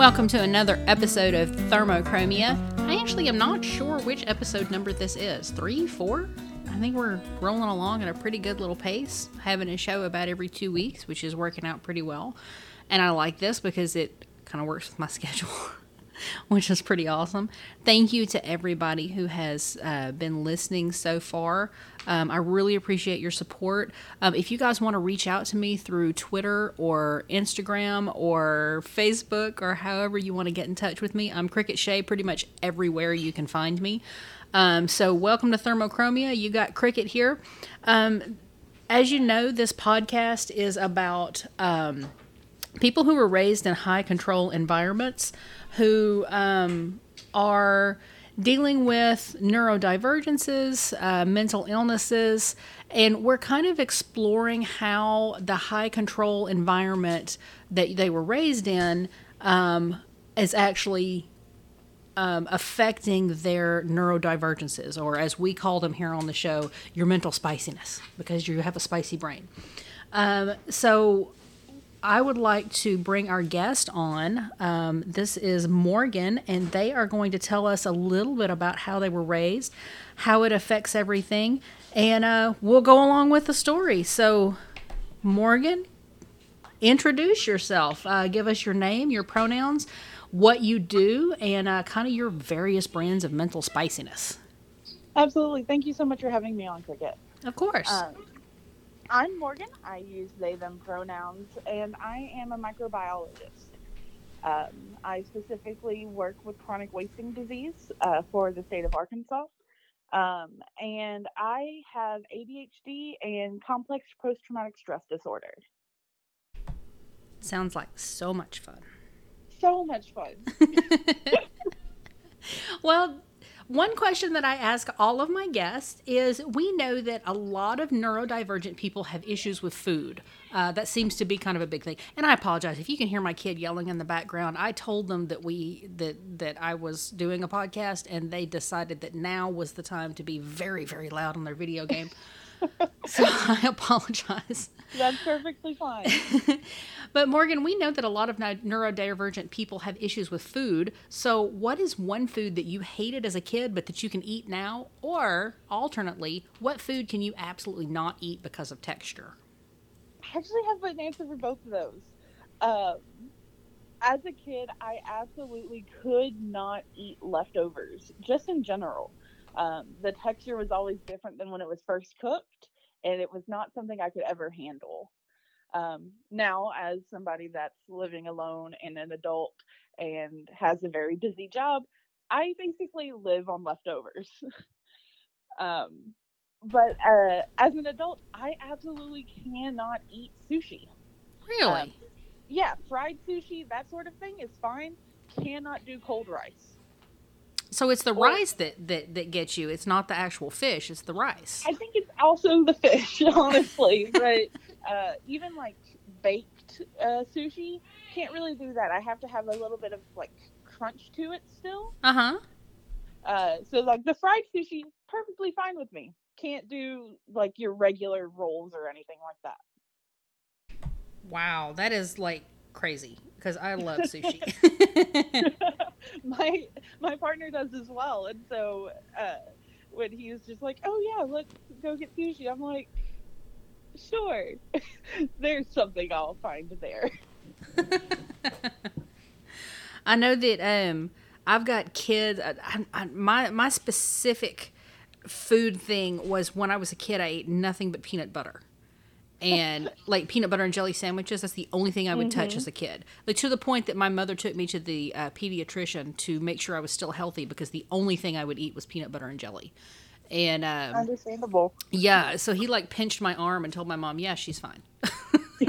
Welcome to another episode of Thermochromia. I actually am not sure which episode number this is. Three, four? I think we're rolling along at a pretty good little pace, having a show about every two weeks, which is working out pretty well. And I like this because it kind of works with my schedule. which is pretty awesome. Thank you to everybody who has uh, been listening so far. Um, I really appreciate your support. Um, if you guys want to reach out to me through Twitter or Instagram or Facebook or however you want to get in touch with me, I'm Cricket Shay pretty much everywhere you can find me. Um, so, welcome to Thermochromia. You got Cricket here. Um, as you know, this podcast is about um, people who were raised in high control environments who um, are dealing with neurodivergences, uh, mental illnesses, and we're kind of exploring how the high control environment that they were raised in um, is actually um, affecting their neurodivergences, or as we call them here on the show, your mental spiciness, because you have a spicy brain. Um, so I would like to bring our guest on. Um, this is Morgan, and they are going to tell us a little bit about how they were raised, how it affects everything, and uh, we'll go along with the story. So, Morgan, introduce yourself. Uh, give us your name, your pronouns, what you do, and uh, kind of your various brands of mental spiciness. Absolutely. Thank you so much for having me on Cricket. Of course. Um, I'm Morgan. I use they, them pronouns, and I am a microbiologist. Um, I specifically work with chronic wasting disease uh, for the state of Arkansas. Um, and I have ADHD and complex post traumatic stress disorder. Sounds like so much fun. So much fun. well, one question that I ask all of my guests is we know that a lot of neurodivergent people have issues with food. Uh, that seems to be kind of a big thing. And I apologize if you can hear my kid yelling in the background. I told them that we that that I was doing a podcast, and they decided that now was the time to be very very loud on their video game. so I apologize. That's perfectly fine. but Morgan, we know that a lot of neurodivergent people have issues with food. So, what is one food that you hated as a kid but that you can eat now? Or, alternately, what food can you absolutely not eat because of texture? I actually have an answer for both of those. Um, as a kid, I absolutely could not eat leftovers, just in general. Um, the texture was always different than when it was first cooked, and it was not something I could ever handle. Um, now, as somebody that's living alone and an adult and has a very busy job, I basically live on leftovers. um, but uh, as an adult, I absolutely cannot eat sushi. Really? Um, yeah, fried sushi, that sort of thing is fine. Cannot do cold rice. So it's the rice that, that that gets you. It's not the actual fish. It's the rice. I think it's also the fish, honestly. but uh, even like baked uh, sushi, can't really do that. I have to have a little bit of like crunch to it still. Uh-huh. Uh So like the fried sushi, perfectly fine with me. Can't do like your regular rolls or anything like that. Wow, that is like crazy because I love sushi. my my partner does as well, and so uh, when he was just like, "Oh yeah, let's go get sushi," I'm like, "Sure, there's something I'll find there." I know that um, I've got kids. I, I, my my specific food thing was when I was a kid, I ate nothing but peanut butter and like peanut butter and jelly sandwiches. That's the only thing I would mm-hmm. touch as a kid. Like to the point that my mother took me to the uh, pediatrician to make sure I was still healthy because the only thing I would eat was peanut butter and jelly. And um, understandable. Yeah, so he like pinched my arm and told my mom, "Yeah, she's fine. yeah.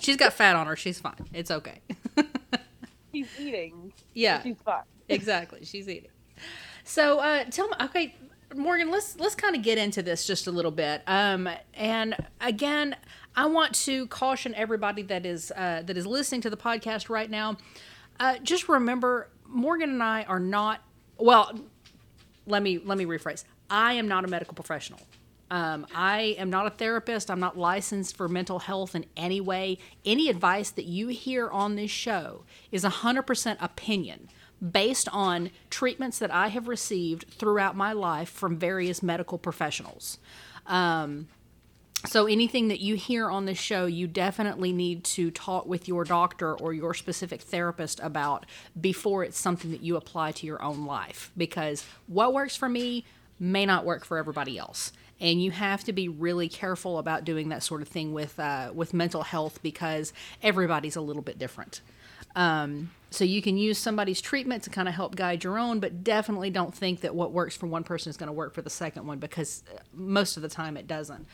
She's got fat on her. She's fine. It's okay." she's eating. Yeah, she's fine. exactly, she's eating. So, uh, tell me, okay, Morgan, let's let's kind of get into this just a little bit. Um, and again, I want to caution everybody that is uh, that is listening to the podcast right now. Uh, just remember, Morgan and I are not. Well, let me let me rephrase. I am not a medical professional. Um, I am not a therapist. I'm not licensed for mental health in any way. Any advice that you hear on this show is 100% opinion based on treatments that I have received throughout my life from various medical professionals. Um, so anything that you hear on this show, you definitely need to talk with your doctor or your specific therapist about before it's something that you apply to your own life because what works for me may not work for everybody else. And you have to be really careful about doing that sort of thing with uh, with mental health because everybody's a little bit different. Um, so you can use somebody's treatment to kind of help guide your own, but definitely don't think that what works for one person is going to work for the second one because uh, most of the time it doesn't.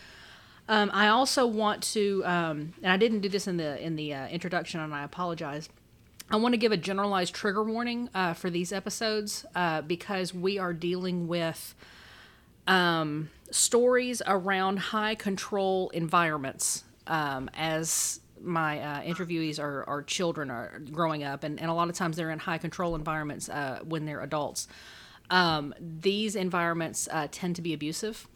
Um, I also want to, um, and I didn't do this in the in the uh, introduction, and I apologize. I want to give a generalized trigger warning uh, for these episodes uh, because we are dealing with um, stories around high control environments um, as my uh, interviewees are, are children are growing up and, and a lot of times they're in high control environments uh, when they're adults. Um, these environments uh, tend to be abusive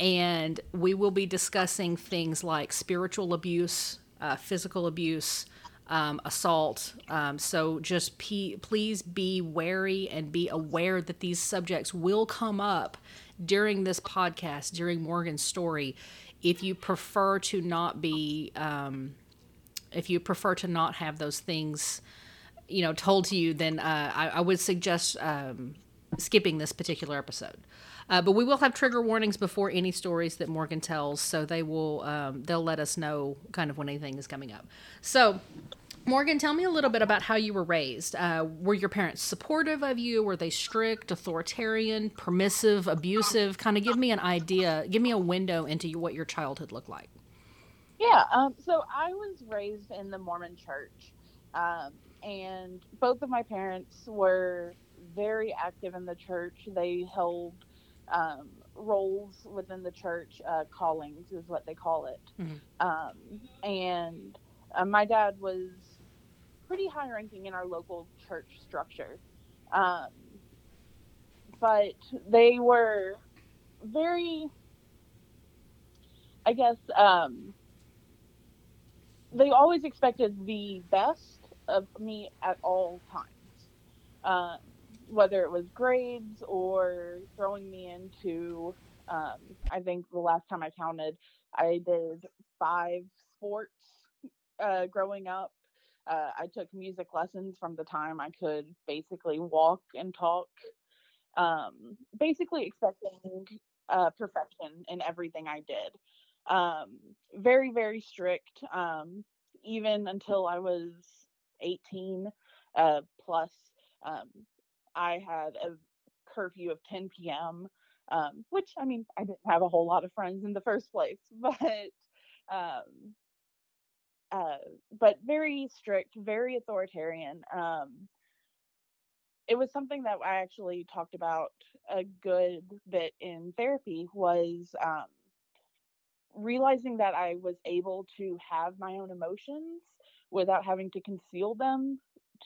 and we will be discussing things like spiritual abuse uh, physical abuse um, assault um, so just p- please be wary and be aware that these subjects will come up during this podcast during morgan's story if you prefer to not be um, if you prefer to not have those things, you know, told to you, then uh, I, I, would suggest um, skipping this particular episode. Uh, but we will have trigger warnings before any stories that Morgan tells, so they will um, they'll let us know kind of when anything is coming up. So. Morgan, tell me a little bit about how you were raised. Uh, were your parents supportive of you? Were they strict, authoritarian, permissive, abusive? Kind of give me an idea, give me a window into what your childhood looked like. Yeah, um, so I was raised in the Mormon church, um, and both of my parents were very active in the church. They held um, roles within the church, uh, callings is what they call it. Mm-hmm. Um, and uh, my dad was pretty high ranking in our local church structure. Um, but they were very, I guess, um, they always expected the best of me at all times. Um, whether it was grades or throwing me into, um, I think the last time I counted, I did five sports uh, growing up. Uh, I took music lessons from the time I could basically walk and talk. Um, basically expecting uh, perfection in everything I did um, very very strict um, even until i was 18 uh, plus um, i had a curfew of 10 p.m um, which i mean i didn't have a whole lot of friends in the first place but um, uh, but very strict very authoritarian um, it was something that i actually talked about a good bit in therapy was realizing that I was able to have my own emotions without having to conceal them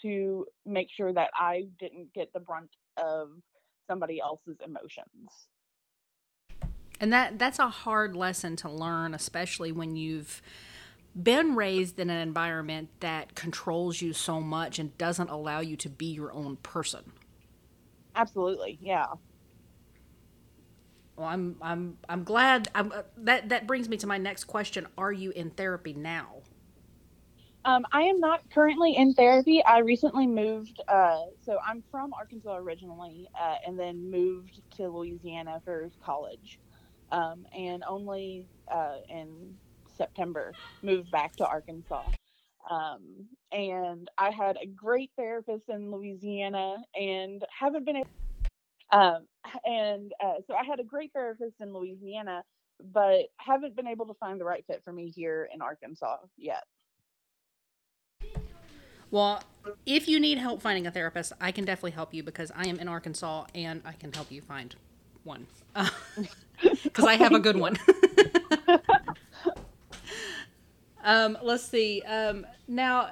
to make sure that I didn't get the brunt of somebody else's emotions. And that that's a hard lesson to learn especially when you've been raised in an environment that controls you so much and doesn't allow you to be your own person. Absolutely. Yeah. Well, I'm I'm I'm glad. I'm, uh, that that brings me to my next question. Are you in therapy now? Um, I am not currently in therapy. I recently moved. Uh, so I'm from Arkansas originally, uh, and then moved to Louisiana for college, um, and only uh, in September moved back to Arkansas. Um, and I had a great therapist in Louisiana, and haven't been able um, and uh, so I had a great therapist in Louisiana, but haven't been able to find the right fit for me here in Arkansas yet. Well, if you need help finding a therapist, I can definitely help you because I am in Arkansas and I can help you find one. Because I have a good one. um, let's see. Um, now,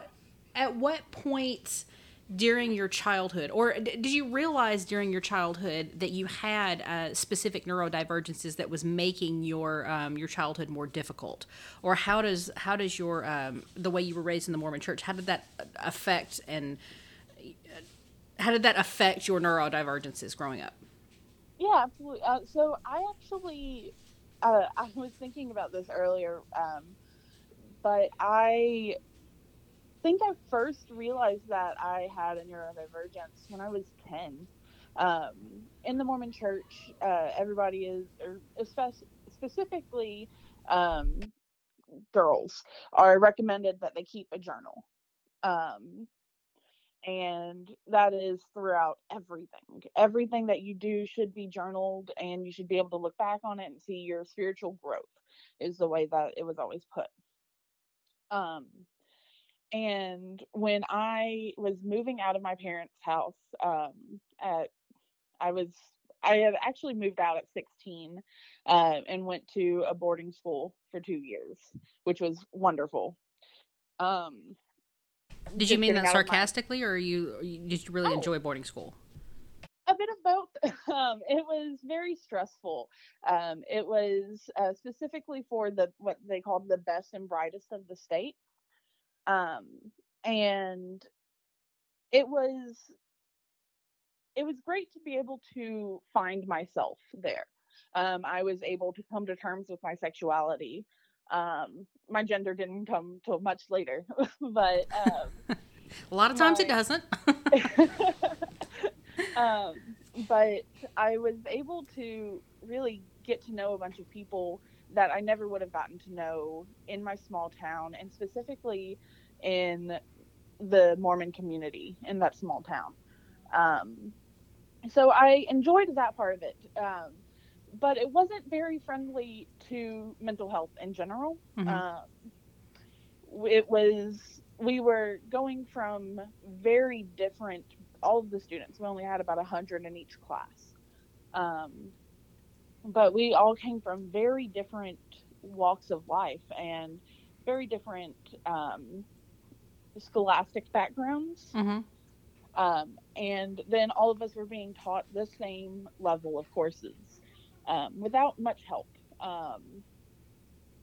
at what point during your childhood, or d- did you realize during your childhood that you had uh, specific neurodivergences that was making your um, your childhood more difficult, or how does how does your um, the way you were raised in the Mormon Church how did that affect and uh, how did that affect your neurodivergences growing up? Yeah, absolutely. Uh, so I actually uh, I was thinking about this earlier, um, but I think I first realized that I had a neurodivergence when I was 10. Um, in the Mormon church, uh, everybody is, or specifically um, girls, are recommended that they keep a journal. Um, and that is throughout everything. Everything that you do should be journaled, and you should be able to look back on it and see your spiritual growth, is the way that it was always put. Um, and when I was moving out of my parents' house, um, at I was I had actually moved out at 16 uh, and went to a boarding school for two years, which was wonderful. Um, did you mean that sarcastically, my... or you, you did you really oh, enjoy boarding school? A bit of both. Um, it was very stressful. Um, it was uh, specifically for the what they called the best and brightest of the state. Um, and it was it was great to be able to find myself there. Um, I was able to come to terms with my sexuality. Um, my gender didn't come till much later, but um, a lot of times my, it doesn't. Um, but I was able to really get to know a bunch of people that I never would have gotten to know in my small town, and specifically in the Mormon community in that small town. Um, so I enjoyed that part of it, um, but it wasn't very friendly to mental health in general. Mm-hmm. Um, it was we were going from very different. All of the students, we only had about a hundred in each class, um, but we all came from very different walks of life and very different um, scholastic backgrounds. Mm-hmm. Um, and then all of us were being taught the same level of courses um, without much help. Um,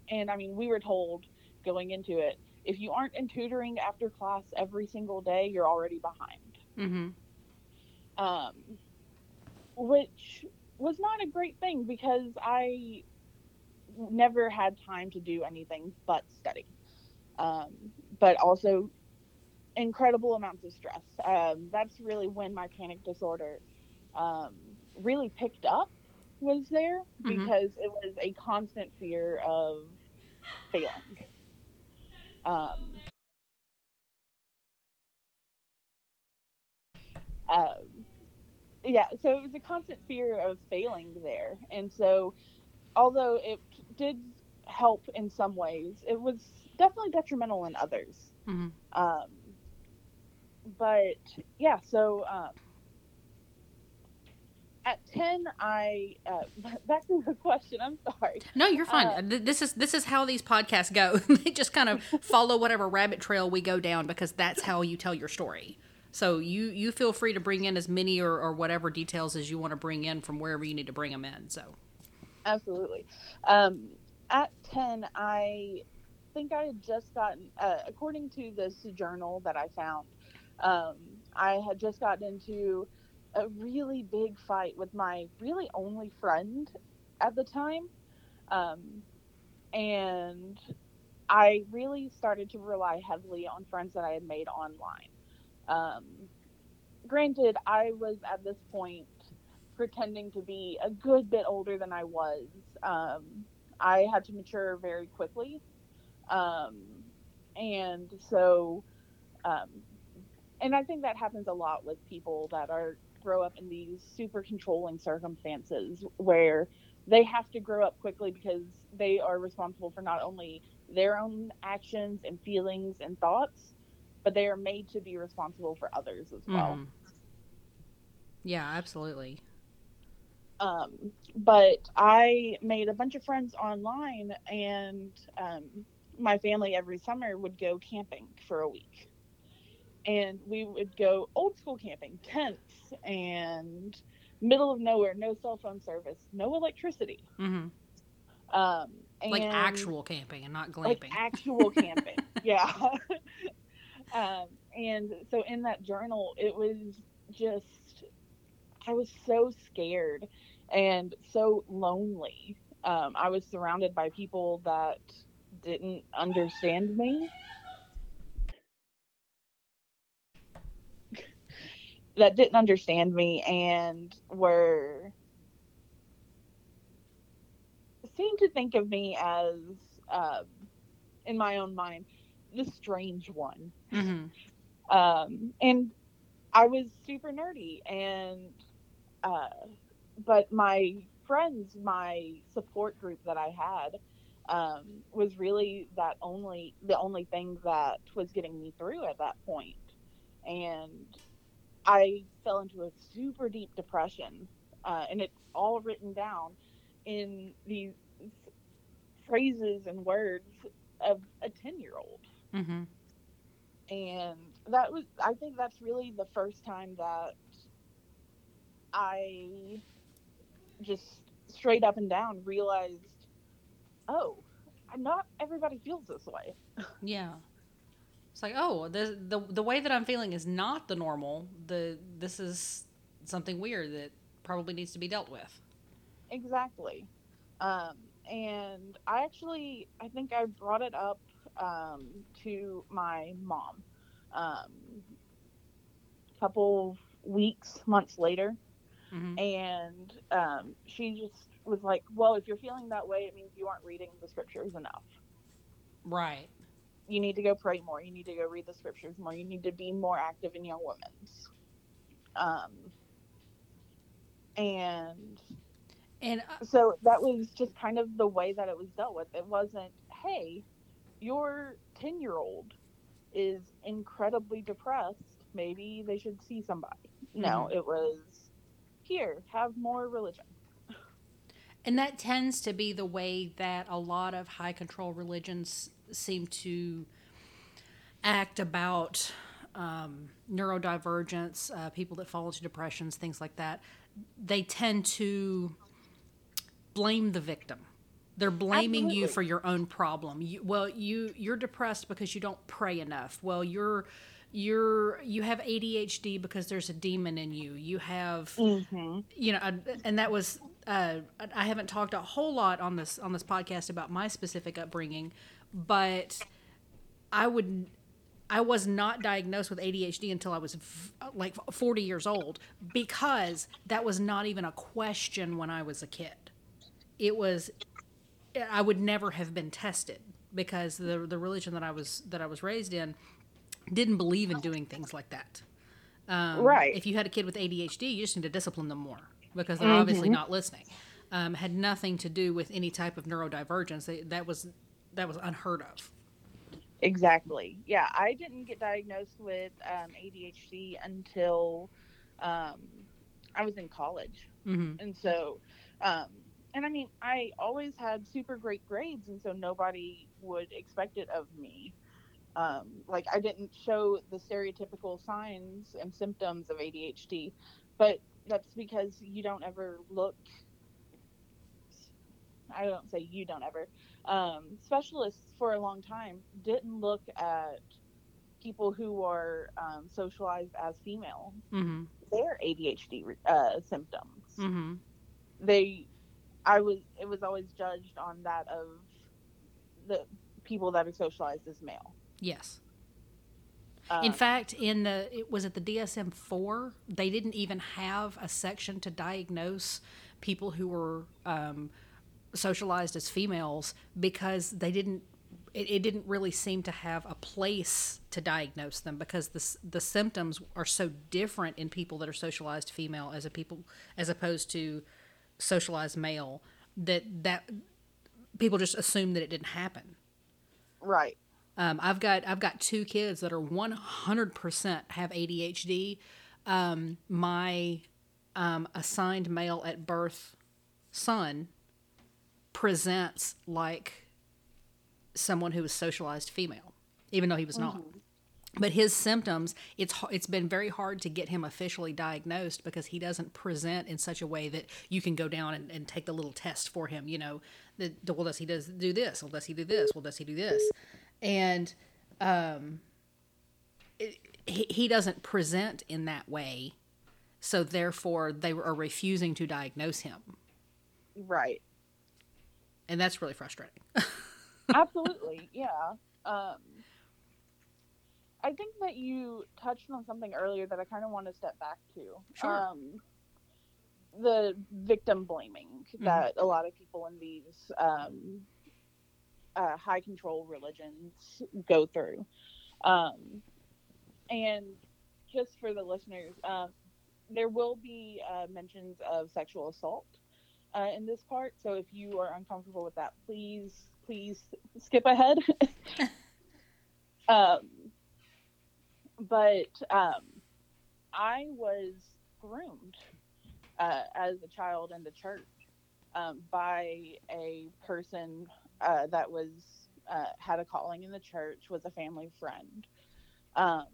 and I mean, we were told going into it if you aren't in tutoring after class every single day, you're already behind. Mm-hmm. Um, which was not a great thing because I never had time to do anything but study. Um, but also incredible amounts of stress. Um, that's really when my panic disorder um, really picked up was there mm-hmm. because it was a constant fear of failing. Um, um, yeah, so it was a constant fear of failing there. And so, although it did help in some ways, it was definitely detrimental in others. Mm-hmm. Um, but yeah, so um, at 10 i uh, back to the question i'm sorry no you're fine uh, this is this is how these podcasts go they just kind of follow whatever rabbit trail we go down because that's how you tell your story so you you feel free to bring in as many or, or whatever details as you want to bring in from wherever you need to bring them in so absolutely um, at 10 i think i had just gotten uh, according to this journal that i found um, I had just gotten into a really big fight with my really only friend at the time. Um, and I really started to rely heavily on friends that I had made online. Um, granted, I was at this point pretending to be a good bit older than I was. Um, I had to mature very quickly. Um, and so um, and I think that happens a lot with people that are grow up in these super controlling circumstances where they have to grow up quickly because they are responsible for not only their own actions and feelings and thoughts, but they are made to be responsible for others as well. Mm. Yeah, absolutely. Um, but I made a bunch of friends online, and um, my family every summer would go camping for a week and we would go old school camping, tents, and middle of nowhere, no cell phone service, no electricity. hmm Um, Like actual camping and not glamping. like actual camping. yeah. Um, and so in that journal, it was just, I was so scared and so lonely. Um, I was surrounded by people that didn't understand me. That didn't understand me and were seemed to think of me as, um, in my own mind, the strange one. hmm Um, and I was super nerdy, and uh, but my friends, my support group that I had, um, was really that only the only thing that was getting me through at that point, and I fell into a super deep depression, uh, and it's all written down in these phrases and words of a 10 year old hmm and that was i think that's really the first time that i just straight up and down realized oh not everybody feels this way Yeah. It's like, oh, the, the the way that I'm feeling is not the normal. The this is something weird that probably needs to be dealt with. exactly um, and i actually i think i brought it up um, to my mom. Um, a couple weeks months later hmm and um, she just was like well if you're feeling that way it means you aren't reading the scriptures enough. Right. you need to go pray more. You need to go read the scriptures more. You need to be more active in young women's um, and And uh, so that was just kind of the way that it was dealt with. It wasn't hey your 10 year old is incredibly depressed maybe they should see somebody no it was here have more religion and that tends to be the way that a lot of high control religions seem to act about um, neurodivergence, uh, people that fall into depressions, things like that. They tend to blame the victim. They're blaming you for your own problem. You, well, you you're depressed because you don't pray enough. Well, you're you're you have ADHD because there's a demon in you. You have mm-hmm. you know, and that was uh, I haven't talked a whole lot on this on this podcast about my specific upbringing, but I would I was not diagnosed with ADHD until I was v- like 40 years old because that was not even a question when I was a kid. It was I would never have been tested because the the religion that I was that I was raised in didn't believe in doing things like that. Um, Right. If you had a kid with ADHD, you just need to discipline them more because they're obviously not listening. Um, had nothing to do with any type of neurodivergence. They, that was that was unheard of. Exactly. Yeah, I didn't get diagnosed with um, ADHD until um, I was in college, hmm and so, um, and I mean, I always had super great grades, and so nobody would expect it of me. Um, like I didn't show the stereotypical signs and symptoms of ADHD, but that's because you don't ever look. I don't say you don't ever. Um, specialists for a long time didn't look at people who are um, socialized as female, hmm their ADHD uh, symptoms. hmm They, I was, it was always judged on that of the people that are socialized as male. Yes. Um, In fact, in the it was it the DSM four, they didn't even have a section to diagnose people who were um, socialized as females because they didn't. It, it didn't really seem to have a place to diagnose them because the the symptoms are so different in people that are socialized female as a people as opposed to socialized male that that people just assume that it didn't happen. right. Um, I've got I've got two kids that are one hundred percent have ADHD. Um, my um, assigned male at birth son presents like someone who was socialized female, even though he was not. But his symptoms it's it's been very hard to get him officially diagnosed because he doesn't present in such a way that you can go down and, and take the little test for him you know the, the well does he does do this well does he do this well does he do this and um it, he, he doesn't present in that way so therefore they are refusing to diagnose him Right. and that's really frustrating Absolutely. yeah. Um, I think that you touched on something earlier that I kind of want to step back to. Sure. Um, the victim blaming that a lot of people in these um, uh, high control religions go through. Um, and just for the listeners, um, there will be uh, mentions of sexual assault uh, in this part. So if you are uncomfortable with that, please, please skip ahead. um, but um, I was groomed uh, as a child in the church um, by a person uh, that was uh, had a calling in the church, was a family friend, um,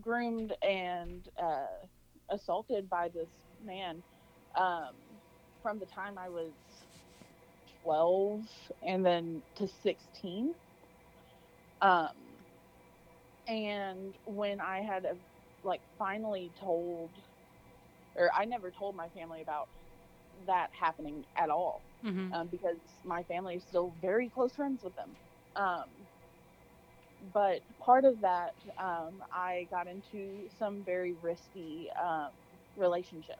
groomed and uh, assaulted by this man um, from the time I was 12 and then to 16. Um, and when I had uh, like finally told, or I never told my family about that happening at all mm-hmm. um, because my family is still very close friends with them. Um, but part of that, um, I got into some very risky um, relationships.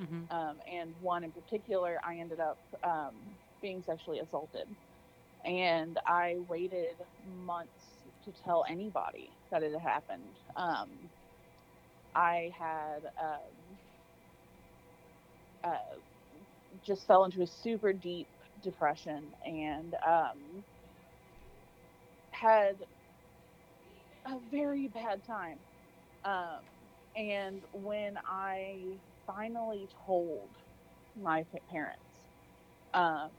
Mm-hmm. Um, and one in particular, I ended up um, being sexually assaulted. And I waited months to tell anybody that it had happened. Um, I had um, uh, just fell into a super deep depression and um, had a very bad time. Um, and when I finally told my parents, um,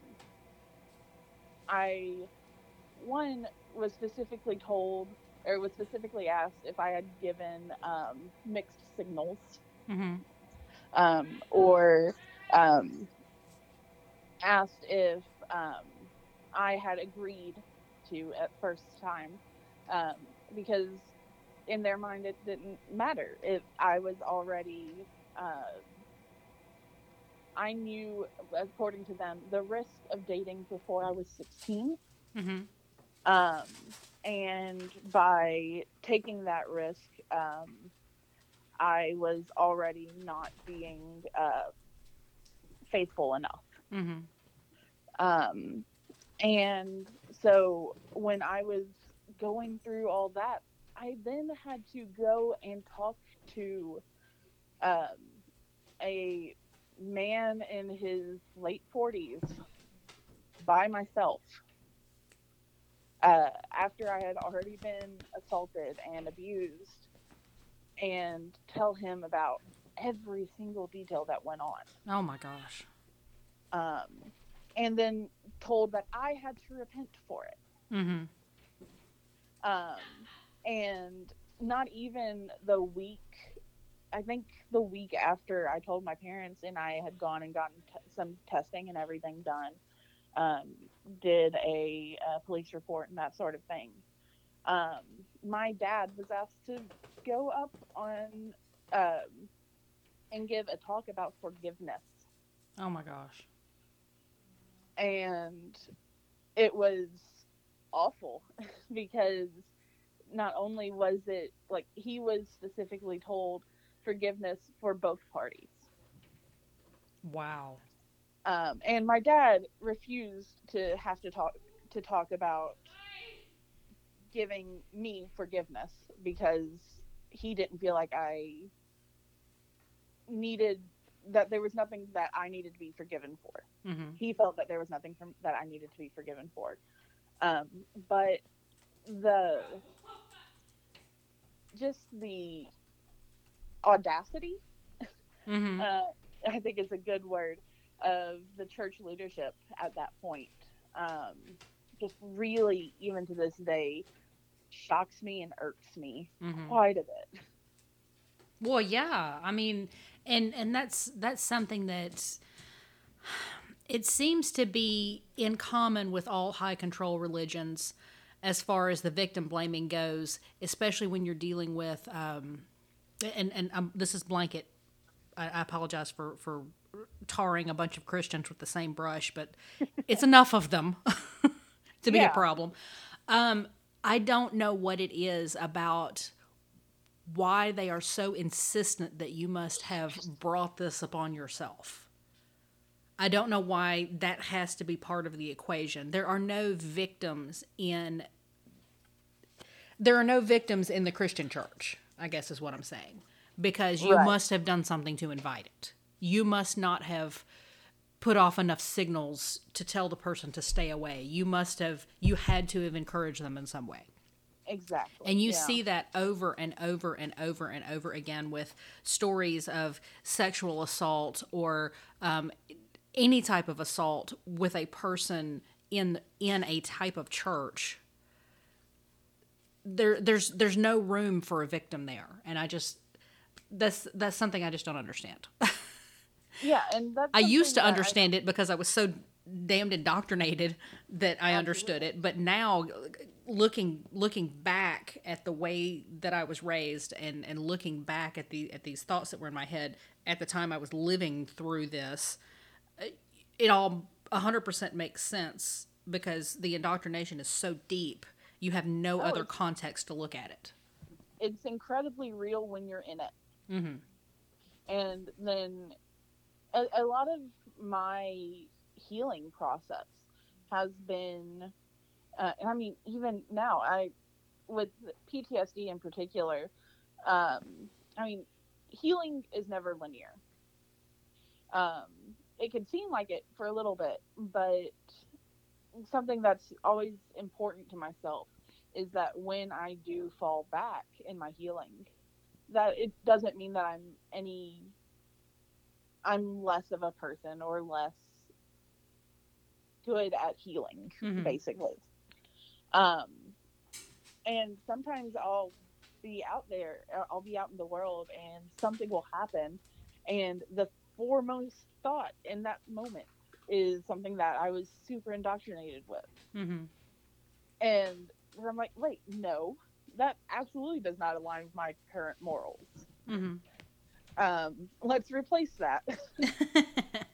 I, one, was specifically told or was specifically asked if I had given um, mixed signals Mm-hmm. um, or um, asked if um, I had agreed to at first time um, because in their mind it didn't matter if I was already uh, I knew according to them the risk of dating before I was 16 Mm-hmm. Um, and by taking that risk, um, I was already not being uh, faithful enough. Mm-hmm. Um, and so when I was going through all that, I then had to go and talk to um, a man in his late 40s by myself uh, after I had already been assaulted and abused and tell him about every single detail that went on. Oh my gosh. Um, and then told that I had to repent for it. Mm-hmm. Um, and not even the week, I think the week after I told my parents and I had gone and gotten t- some testing and everything done, um, did a, uh police report and that sort of thing. Um, my dad was asked to go up on um, and give a talk about forgiveness Oh my gosh. and it was awful because not only was it like he was specifically told forgiveness for both parties Wow. Um, and my dad refused to have to talk to talk about giving me forgiveness because he didn't feel like I needed that there was nothing that I needed to be forgiven for Mm-hmm. he felt that there was nothing from, that I needed to be forgiven for. Um, but the just the audacity, Mm-hmm. uh, I think is a good word of the church leadership at that point. Um, just really, even to this day, shocks me and irks me Mhm. quite a bit. Well, yeah. I mean, and and that's that's something that it seems to be in common with all high control religions as far as the victim blaming goes, especially when you're dealing with um, and and um, this is blanket. I, I apologize for for tarring a bunch of Christians with the same brush, but it's enough of them to be a problem. Um, I don't know what it is about why they are so insistent that you must have brought this upon yourself. I don't know why that has to be part of the equation. There are no victims in there are no victims in the Christian church, I guess is what I'm saying. Because you Right. must have done something to invite it. You must not have put off enough signals to tell the person to stay away. You must have you had to have encouraged them in some way. Exactly. And you yeah. see that over and over and over and over again with stories of sexual assault or um, any type of assault with a person in in a type of church. There, there's there's no room for a victim there, and I just that's that's something I just don't understand. Yeah, and that's I used to that I- understand it because I was so damned indoctrinated that I understood it. But now, looking looking back at the way that I was raised and and looking back at the at these thoughts that were in my head at the time I was living through this, it all hundred percent makes sense because the indoctrination is so deep. You have no Oh, other context to look at it. it's incredibly real when you're in it. hmm and then a, a lot of my healing process has been uh, and i mean even now i with ptsd in particular um, i mean healing is never linear. Um, it can seem like it for a little bit but something that's always important to myself is that when i do fall back in my healing that it doesn't mean that I'm any I'm less of a person or less good at healing Mhm. basically. Um and sometimes I'll be out there uh, I'll be out in the world and something will happen and the foremost thought in that moment is something that I was super indoctrinated with Mm-hmm. and I'm like wait no that absolutely does not align with my current morals hmm um, let's replace that.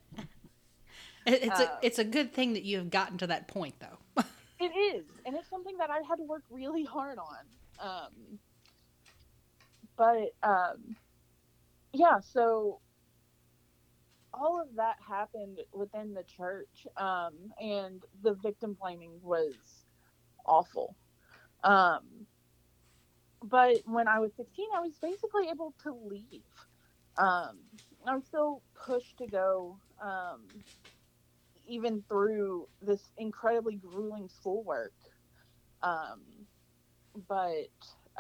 It's Uh, a it's a good thing that you have gotten to that point though. it is, and it's something that I had to work really hard on. Um, but um, yeah, so all of that happened within the church, um, and the victim blaming was awful. Um, but when I was 16, I was basically able to leave. Um, I'm still pushed to go, um, even through this incredibly grueling schoolwork, um, but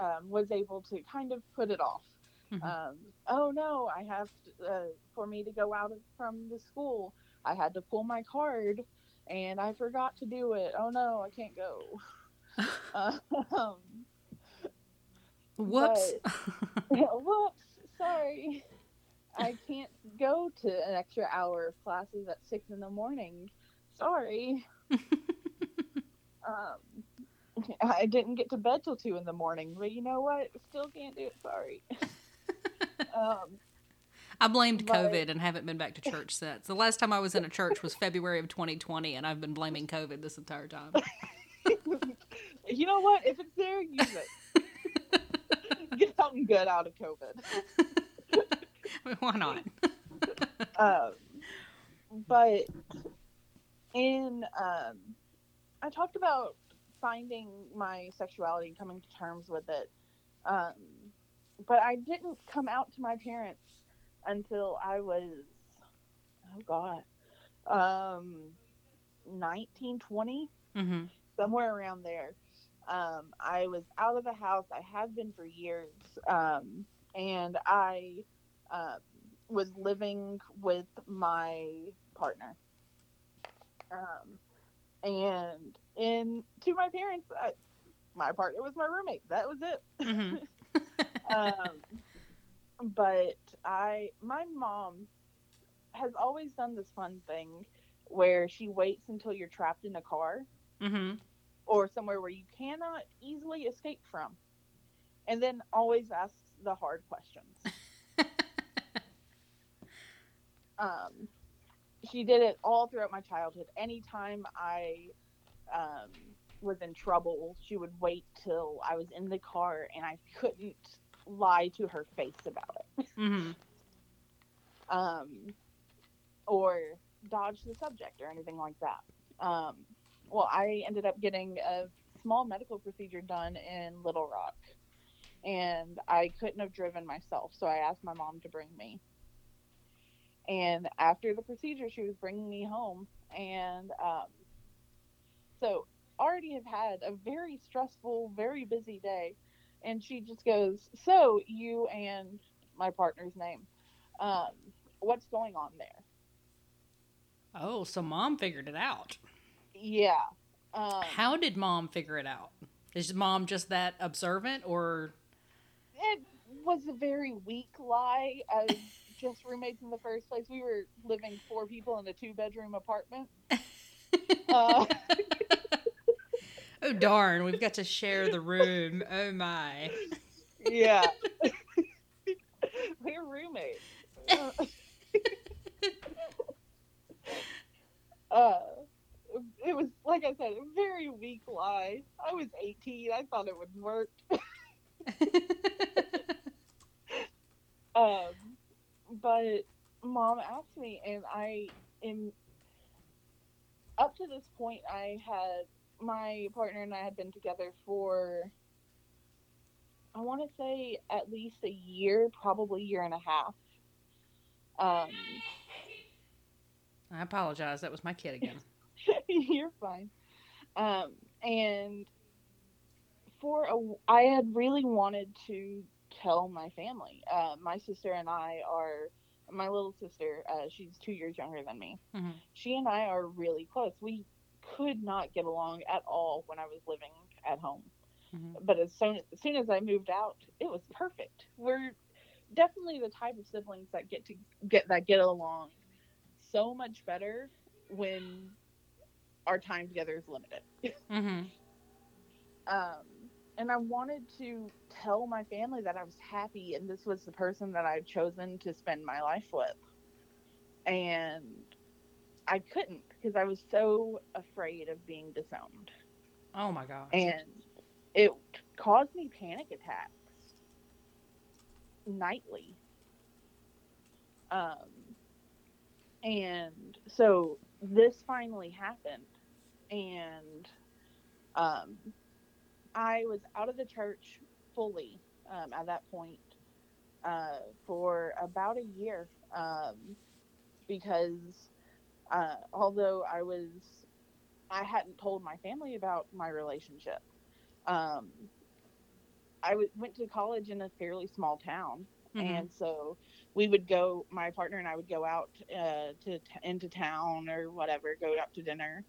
um, was able to kind of put it off. Mhm. Um, oh no, I have to, uh, for me to go out of, from the school. I had to pull my card, and I forgot to do it. Oh no, I can't go. um, Whoops. whoops, sorry. I can't go to an extra hour of classes at six in the morning. Sorry. um, I didn't get to bed till two in the morning, but you know what? Still can't do it. Sorry. um, I blamed But- COVID and haven't been back to church since. The last time I was in a church was February of 2020, and I've been blaming COVID this entire time. you know what? If it's there, use it. Get something good out of COVID. Why not? um, but in um, I talked about finding my sexuality and coming to terms with it, um, but I didn't come out to my parents until I was oh god, um, nineteen twenty hmm somewhere around there. Um, I was out of the house. I had been for years, um, and I um, was living with my partner. Um, and in to my parents, I, my partner was my roommate. That was it. hmm um, but I, my mom has always done this fun thing where she waits until you're trapped in a car hmm or somewhere where you cannot easily escape from, and then always asks the hard questions. um, she did it all throughout my childhood. Anytime I um, was in trouble, she would wait till I was in the car and I couldn't lie to her face about it. hmm um, or dodge the subject or anything like that. Um, well, I ended up getting a small medical procedure done in Little Rock, and I couldn't have driven myself, so I asked my mom to bring me. And after the procedure, she was bringing me home, and um, so already have had a very stressful, very busy day, and she just goes, "So you and my partner's name." Um, what's going on there. Oh, so mom figured it out. Yeah. Um, How did mom figure it out? Is mom just that observant, or it was a very weak lie as just roommates in the first place. We were living four people in a two bedroom apartment. Uh, oh darn, we've got to share the room. Oh my. yeah. we're roommates. Uh, uh, it was, like I said, a very weak lie. I was 18. I thought it would work. Um, but mom asked me, and I am up to this point. I had my partner and I had been together for I want to say at least a year, probably year and a half. Um, I apologize. That was my kid again. you're fine. Um, and for a, I had really wanted to tell my family. Uh, my sister and I are my little sister. Uh, she's two years younger than me. Mhm. She and I are really close. We could not get along at all when I was living at home. Mhm. But as soon as soon as I moved out, it was perfect. We're definitely the type of siblings that get to get that get along so much better when our time together is limited. hmm um, and I wanted to tell my family that I was happy and this was the person that I'd chosen to spend my life with. And I couldn't because I was so afraid of being disowned. Oh my gosh. And it caused me panic attacks nightly. Um, and so this finally happened. And um, I was out of the church fully um, at that point uh, for about a year um, because uh, although I was, I hadn't told my family about my relationship. Um, I w- went to college in a fairly small town, Mhm. and so we would go. My partner and I would go out uh, to t- into town or whatever, go out to dinner,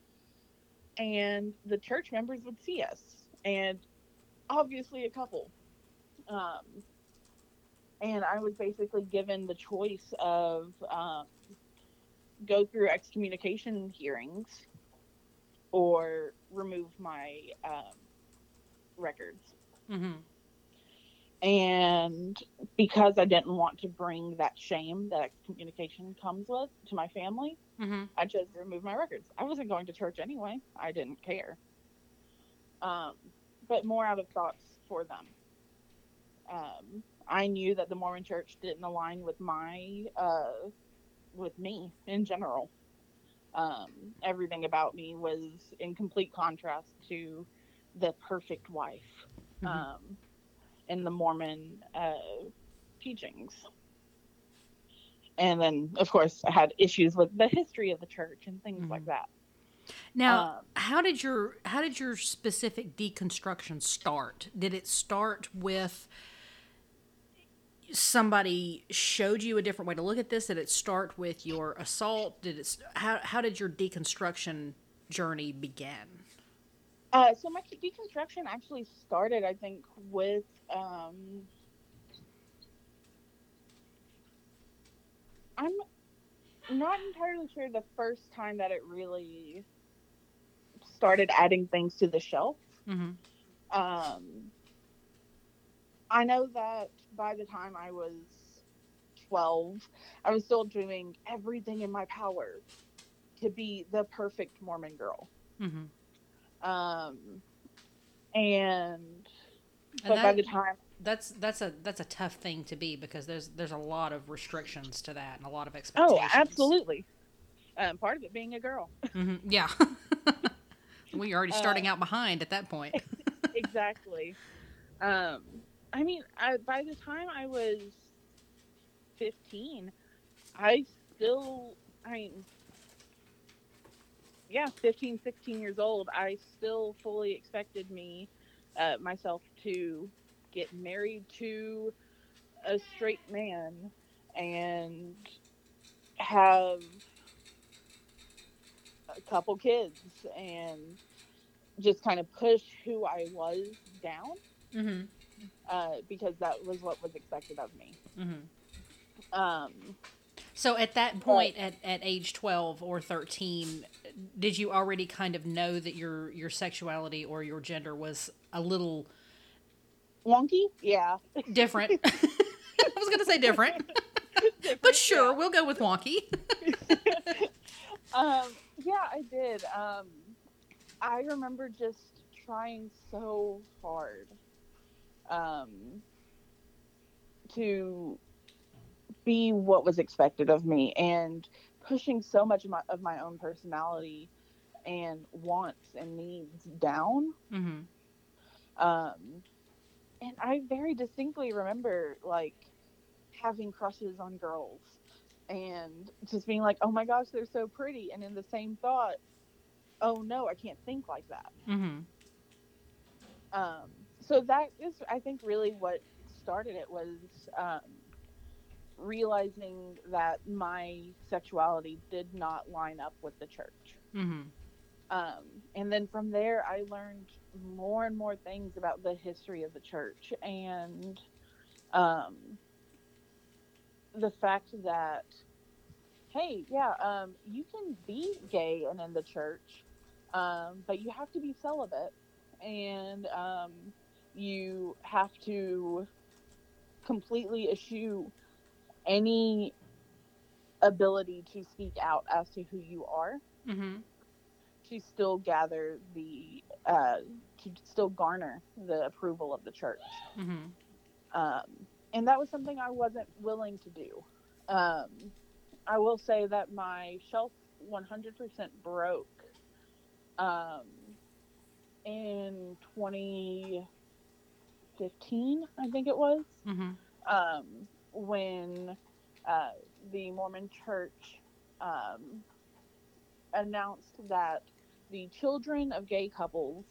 and the church members would see us, and obviously a couple. Um, and I was basically given the choice of um, go through excommunication hearings or remove my um, records. hmm And because I didn't want to bring that shame that excommunication comes with to my family, hmm I chose to remove my records. I wasn't going to church anyway. I didn't care. Um, but more out of thoughts for them. Um, I knew that the Mormon Church didn't align with my, uh, with me in general. Um, everything about me was in complete contrast to the perfect wife Mhm. um, in the Mormon uh, teachings. And then, of course, I had issues with the history of the church and things like Mhm. that. Now, Um, how did your how did your specific deconstruction start? Did it start with somebody showed you a different way to look at this? Did it start with your assault? Did it how how did your deconstruction journey begin? Uh, so my deconstruction actually started, I think, with um, I'm not entirely sure the first time that it really started adding things to the shelf. Mm-hmm. Um, I know that by the time I was 12, I was still doing everything in my power to be the perfect Mormon girl. Mm-hmm. Um, and, And but by the time, That's that's a that's a tough thing to be because there's there's a lot of restrictions to that and a lot of expectations. oh, absolutely. Um, part of it being a girl. hmm Yeah. well, you're already starting Uh, out behind at that point. exactly. Um, I mean, I, by the time I was 15, I still, I mean, yeah, 15, 16 years old, I still fully expected me, uh, myself to get married to a straight man and have a couple kids and just kind of push who I was down mm-hmm. uh, because that was what was expected of me. Mm-hmm. Um, So at that point, at, at age twelve or thirteen, did you already kind of know that your your sexuality or your gender was a little wonky, yeah, different? I was going to say different, but sure, we'll go with wonky. um, yeah, I did. Um, I remember just trying so hard um, to be what was expected of me and pushing so much of my, of my own personality and wants and needs down. mm-hmm. Um, and I very distinctly remember like having crushes on girls and just being like, oh my gosh, they're so pretty. And in the same thought, oh no, I can't think like that. Mm-hmm. Um, so that is, I think, really what started it was um, realizing that my sexuality did not line up with the church. Mm-hmm. Um, and then from there, I learned more and more things about the history of the church and um, the fact that, hey, yeah, um, you can be gay and in the church, um, but you have to be celibate and um, you have to completely eschew any ability to speak out as to who you are Mm-hmm. to still gather the uh, to still garner the approval of the church Mm-hmm. um, and that was something i wasn't willing to do um, i will say that my shelf 100% broke um, in 2015 i think it was Mm-hmm. um, when uh, the Mormon Church um, announced that the children of gay couples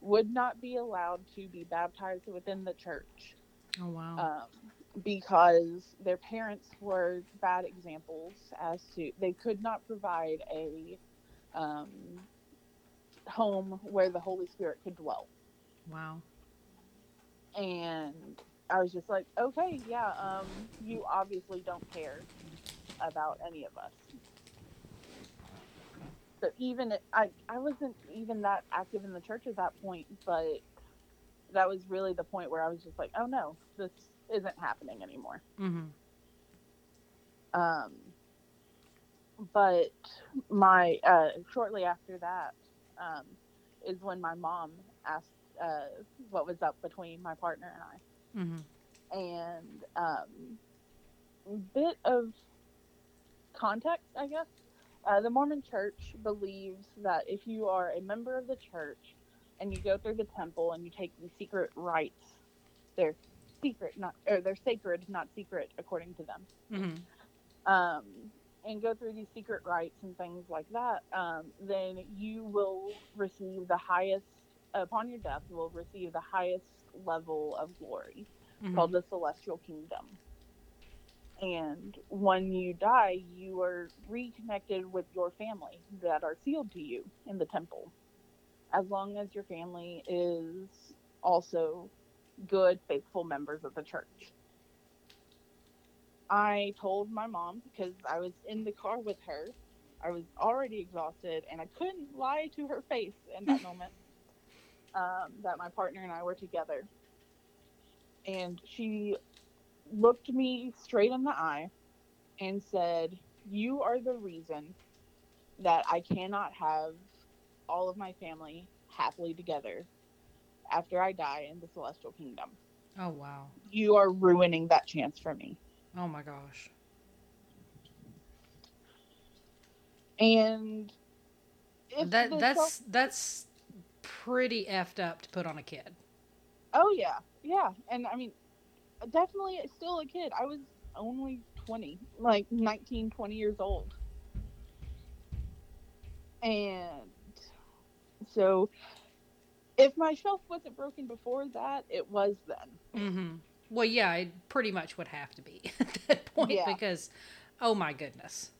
would not be allowed to be baptized within the church Oh wow. um, because their parents were bad examples as to they could not provide a um, home where the Holy Spirit could dwell wow. and I was just like, okay, yeah, um, you obviously don't care about any of us. So even I, I wasn't even that active in the church at that point, but that was really the point where I was just like, oh no, this isn't happening anymore. Mm-hmm. Um, but my uh, shortly after that um, is when my mom asked uh, what was up between my partner and I. Mm-hmm. and um, bit of context, I guess. Uh, the Mormon Church believes that if you are a member of the church and you go through the temple and you take the secret rites, they're secret, not or they're sacred, not secret, according to them. Mm-hmm. Um, and go through these secret rites and things like that, um, then you will receive the highest upon your death. Will receive the highest level of glory Mm-hmm. called the Celestial Kingdom. And when you die, you are reconnected with your family that are sealed to you in the temple. As long as your family is also good, faithful members of the church. I told my mom because I was in the car with her. I was already exhausted and I couldn't lie to her face in that moment um, that my partner and I were together. And she looked me straight in the eye and said, You are the reason that I cannot have all of my family happily together after I die in the celestial kingdom. Oh wow. You are ruining that chance for me. Oh my gosh. And that that's self- that's pretty effed up to put on a kid. Oh yeah, yeah, and I mean, definitely still a kid. I was only 20, like 19, 20 years old. And so if my shelf wasn't broken before that, it was then. Mm-hmm. Well, yeah, it pretty much would have to be at that point yeah. because, oh my goodness.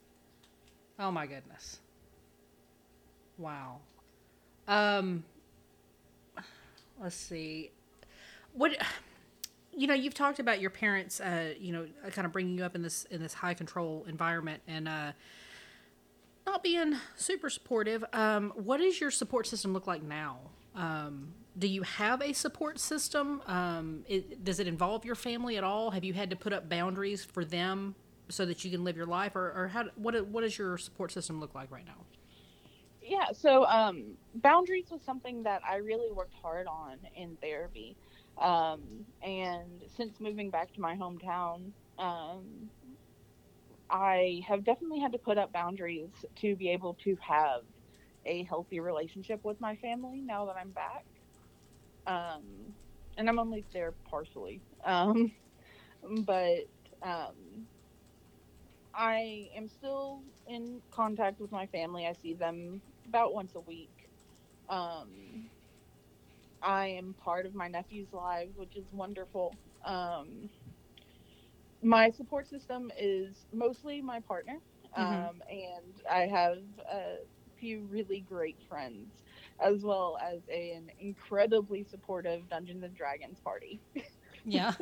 Oh my goodness. Wow. Um, let's see. What you know, you've talked about your parents, uh, you know, kind of bringing you up in this in this high control environment and uh, not being super supportive. Um, what does your support system look like now? Um, do you have a support system? Um, it, does it involve your family at all? Have you had to put up boundaries for them so that you can live your life, or, or how? What what does your support system look like right now? Yeah, so um, boundaries was something that I really worked hard on in therapy. Um, and since moving back to my hometown, um, I have definitely had to put up boundaries to be able to have a healthy relationship with my family now that I'm back. Um, and I'm only there partially. Um, but um, I am still in contact with my family. I see them about once a week. Um, I am part of my nephew's lives, which is wonderful. Um, my support system is mostly my partner, mm-hmm. um, and I have a few really great friends, as well as a, an incredibly supportive Dungeons and Dragons party. yeah.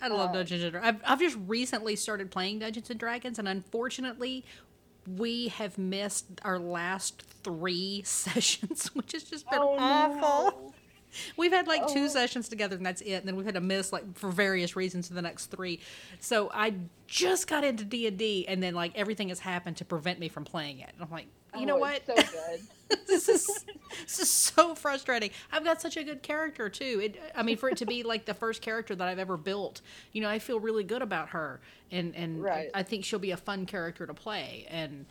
I love uh, Dungeons and Dragons. I've, I've just recently started playing Dungeons and Dragons, and unfortunately, we have missed our last three sessions, which has just been oh, awful. No. We've had like oh. two sessions together and that's it. And then we've had to miss like for various reasons in the next three. So I just got into D and D, and then like everything has happened to prevent me from playing it. And I'm like, you oh, know what? So good. this is this is so frustrating. I've got such a good character too. It, I mean, for it to be like the first character that I've ever built, you know, I feel really good about her, and and right. I, I think she'll be a fun character to play. And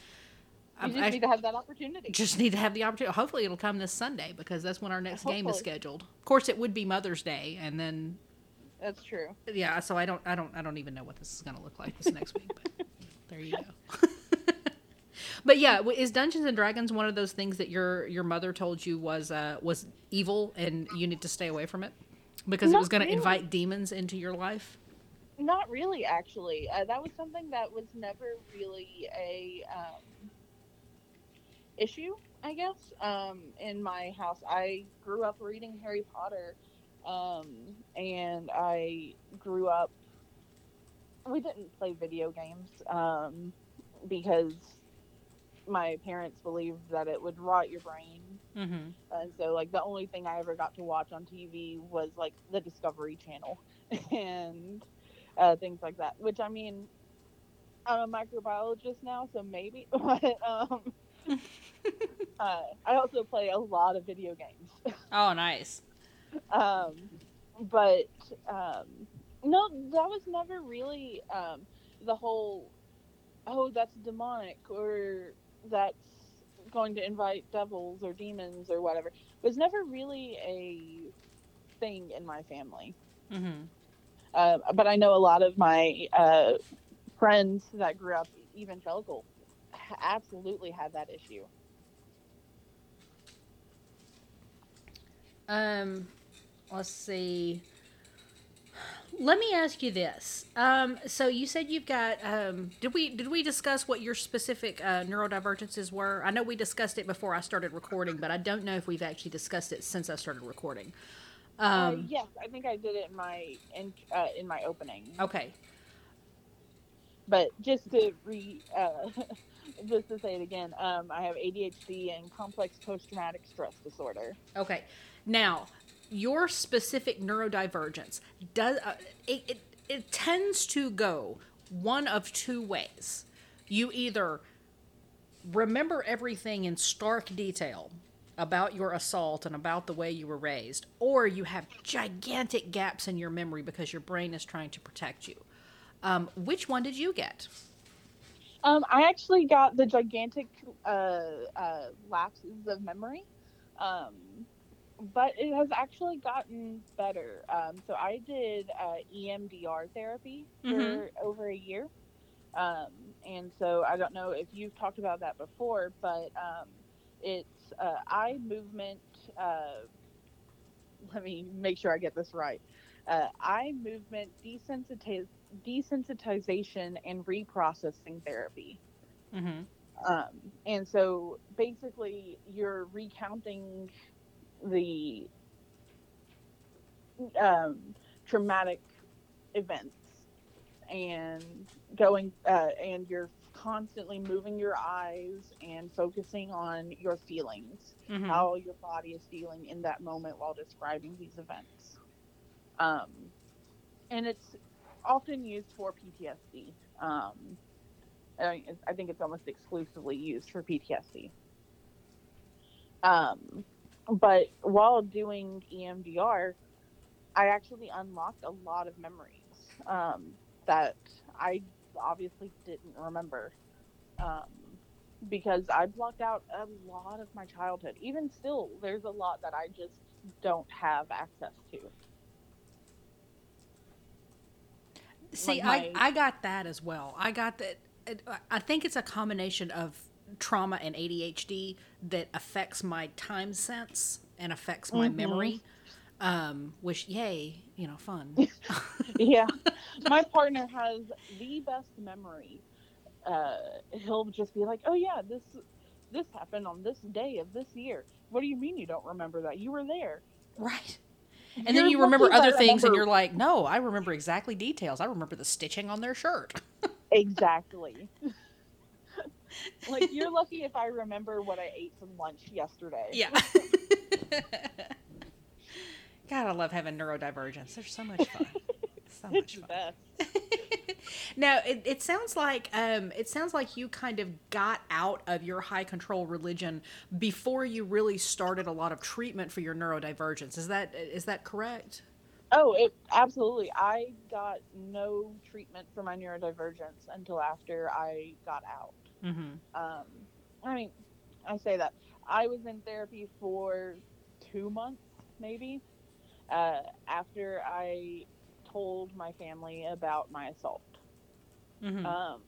you just I, need to have that opportunity. Just need to have the opportunity. Hopefully, it'll come this Sunday because that's when our next Hopefully. game is scheduled. Of course, it would be Mother's Day, and then that's true. Yeah, so I don't, I don't, I don't even know what this is going to look like this next week. But there you go. but yeah, is Dungeons and Dragons one of those things that your your mother told you was uh, was evil and you need to stay away from it because Not it was going to really. invite demons into your life? Not really, actually. Uh, that was something that was never really a um, issue, I guess. Um, in my house, I grew up reading Harry Potter, um, and I grew up. We didn't play video games um, because my parents believed that it would rot your brain. Mm-hmm. And so, like, the only thing I ever got to watch on TV was like the Discovery Channel and uh, things like that. Which I mean, I'm a microbiologist now, so maybe, but um, uh, I also play a lot of video games. Oh, nice. um, but um, no, that was never really um, the whole. Oh, that's demonic, or that's going to invite devils or demons or whatever. It was never really a thing in my family. Mm-hmm. Uh, but I know a lot of my uh, friends that grew up evangelical absolutely had that issue. Um, let's see. let me ask you this. Um, so you said you've got. Um, did we did we discuss what your specific uh, neurodivergences were? I know we discussed it before I started recording, but I don't know if we've actually discussed it since I started recording. uh, Um, yes, I think I did it in my in uh, in my opening. okay. But just to re, uh, just to say it again, um, I have ADHD and complex post-traumatic stress disorder. Okay. Now, your specific neurodivergence does uh, it, it it tends to go one of two ways. You either remember everything in stark detail about your assault and about the way you were raised, or you have gigantic gaps in your memory because your brain is trying to protect you. Um, which one did you get? Um, I actually got the gigantic uh, uh, lapses of memory, um, but it has actually gotten better. Um, so I did uh, EMDR therapy for Mhm. over a year, um, and so I don't know if you've talked about that before, but um, it's uh, eye movement. Uh, let me make sure I get this right. Uh, eye movement desensitiz- desensitization and reprocessing therapy. Mm-hmm. Um, and so basically, you're recounting the um, traumatic events and going, uh, and you're constantly moving your eyes and focusing on your feelings, Mm-hmm. how your body is feeling in that moment while describing these events. Um, and it's often used for PTSD. Um, I, think it's almost exclusively used for PTSD. Um, but while doing EMDR, I actually unlocked a lot of memories um, that I obviously didn't remember um, because I blocked out a lot of my childhood. Even still, there's a lot that I just don't have access to. See, Like I, I got that as well. I got that. it- I think it's a combination of trauma and ADHD that affects my time sense and affects my Mhm. memory. Um, which, yay, you know, fun. yeah my partner has the best memory uh he'll just be like oh yeah this this happened on this day of this year what do you mean you don't remember that you were there right. And then you remember lucky if I other things, and you're like, no, I remember exactly details. I remember the stitching on their shirt. exactly like you're lucky if i remember what i ate for lunch yesterday Yeah. God, I love having neurodivergence. They're so much fun. So it's much the fun. now it, it sounds like um, it sounds like you kind of got out of your high control religion before you really started a lot of treatment for your neurodivergence. Is that is that correct? oh it absolutely i got no treatment for my neurodivergence until after i got out Mm-hmm. um, I mean, I say that I was in therapy for two months, maybe, uh, after I told my family about my assault. Mm-hmm. Um,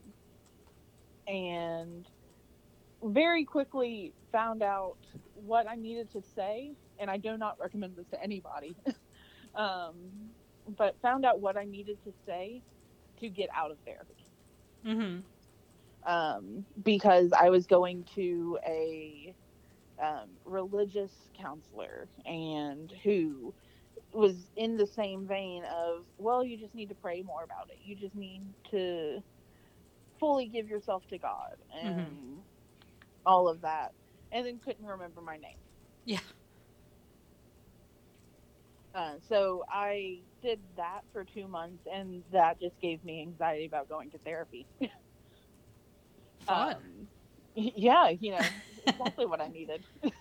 and very quickly found out what I needed to say, and I do not recommend this to anybody. um, but found out what I needed to say to get out of therapy mm-hmm. um, because I was going to a um, religious counselor and who was in the same vein of, well, you just need to pray more about it. You just need to fully give yourself to God and all of that. And then couldn't remember my name. Yeah. Uh, so I did that for two months, and that just gave me anxiety about going to therapy. Fun. Um, yeah, you know, exactly what I needed.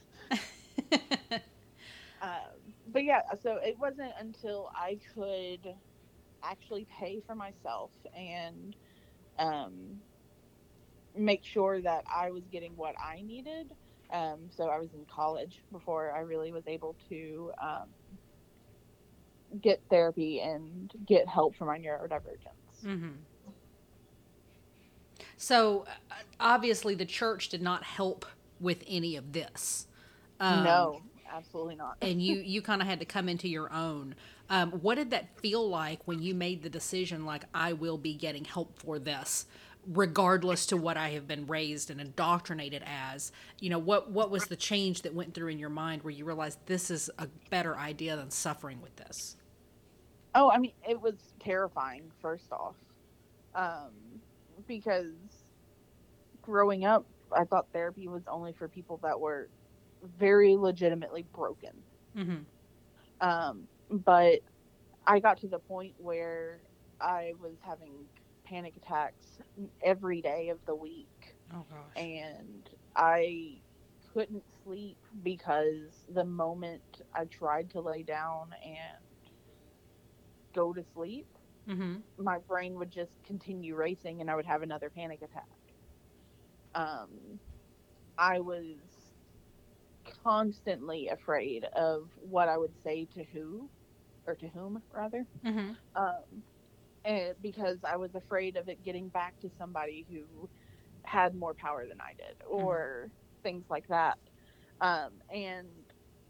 Um, but yeah, so it wasn't until I could actually pay for myself and um, make sure that I was getting what I needed. Um, so I was in college before I really was able to um, get therapy and get help for my neurodivergence. mm-hmm. So uh, obviously, the church did not help with any of this. Um, no, absolutely not. and you you kind of had to come into your own. Um, what did that feel like when you made the decision? Like I will be getting help for this, regardless to what I have been raised and indoctrinated as. You know what what was the change that went through in your mind where you realized this is a better idea than suffering with this? Oh, I mean, it was terrifying, first off. Um, because growing up, I thought therapy was only for people that were very legitimately broken. Mm-hmm. Um, but I got to the point where I was having panic attacks every day of the week. Oh gosh. and I couldn't sleep because the moment I tried to lay down and go to sleep, Mm-hmm. my brain would just continue racing and I would have another panic attack. Um, I was constantly afraid of what I would say to who, or to whom rather, Mm-hmm. um, and because I was afraid of it getting back to somebody who had more power than I did, or things like that. Um, and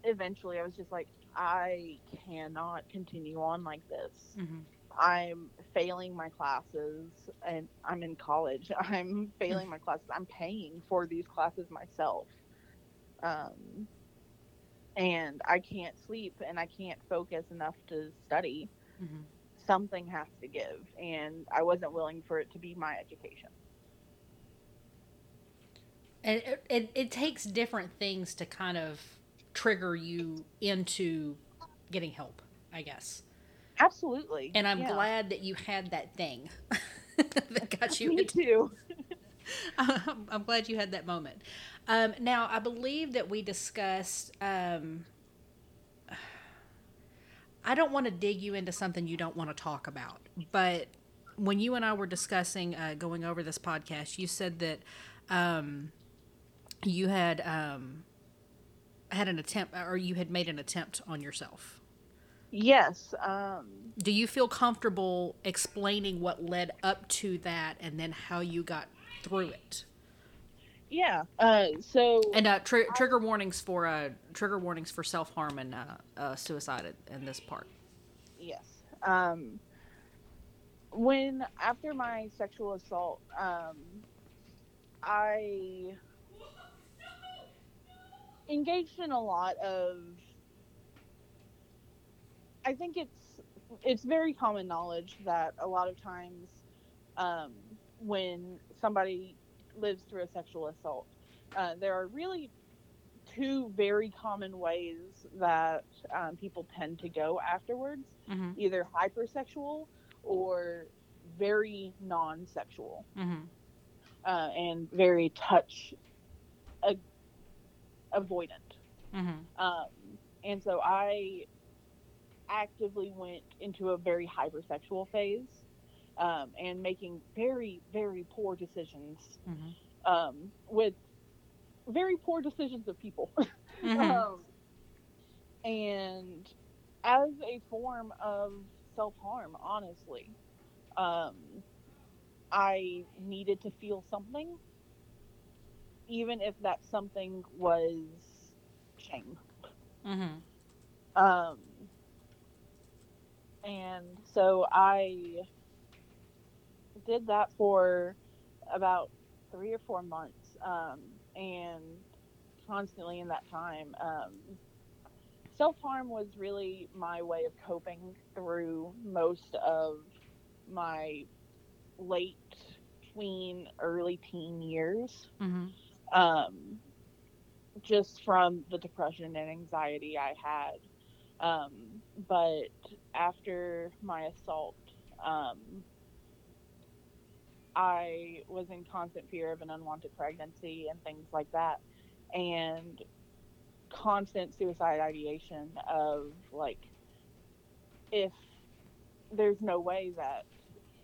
eventually, I was just like, I cannot continue on like this. Mm-hmm. I'm failing my classes, and I'm in college. I'm failing my classes. I'm paying for these classes myself. Um, and I can't sleep and I can't focus enough to study Mm-hmm. something has to give and i wasn't willing for it to be my education And it, it, it takes different things to kind of trigger you into getting help, I guess. absolutely And I'm Yeah. glad that you had that thing that got you me into too I'm, I'm glad you had that moment. Um, now, I believe that we discussed. Um, I don't want to dig you into something you don't want to talk about, but when you and I were discussing uh, going over this podcast, you said that um, you had um, had an attempt, or you had made an attempt on yourself. yes um Do you feel comfortable explaining what led up to that, and then how you got through it? Yeah uh so And uh, tr- trigger warnings for uh, trigger warnings for self harm and uh, uh, suicide in this part. yes um when after my sexual assault um i engaged in a lot of i think it's it's very common knowledge that a lot of times um, when somebody lives through a sexual assault uh, there are really two very common ways that um, people tend to go afterwards Mm-hmm. either hypersexual or very non-sexual Mm-hmm. uh, and very touch a- avoidant Mm-hmm. um, and so i actively went into a very hypersexual phase um, and making very very poor decisions Mm-hmm. um, with very poor decisions of people Mm-hmm. um, and as a form of self harm, honestly, um, I needed to feel something, even if that something was shame. Mm-hmm. Um, and so I did that for about three or four months. Um, and constantly in that time, um, self harm was really my way of coping through most of my late tween, early teen years Mm-hmm. um, just from the depression and anxiety I had. Um, but after my assault, um, I was in constant fear of an unwanted pregnancy and things like that, and constant suicide ideation of like, if there's no way that,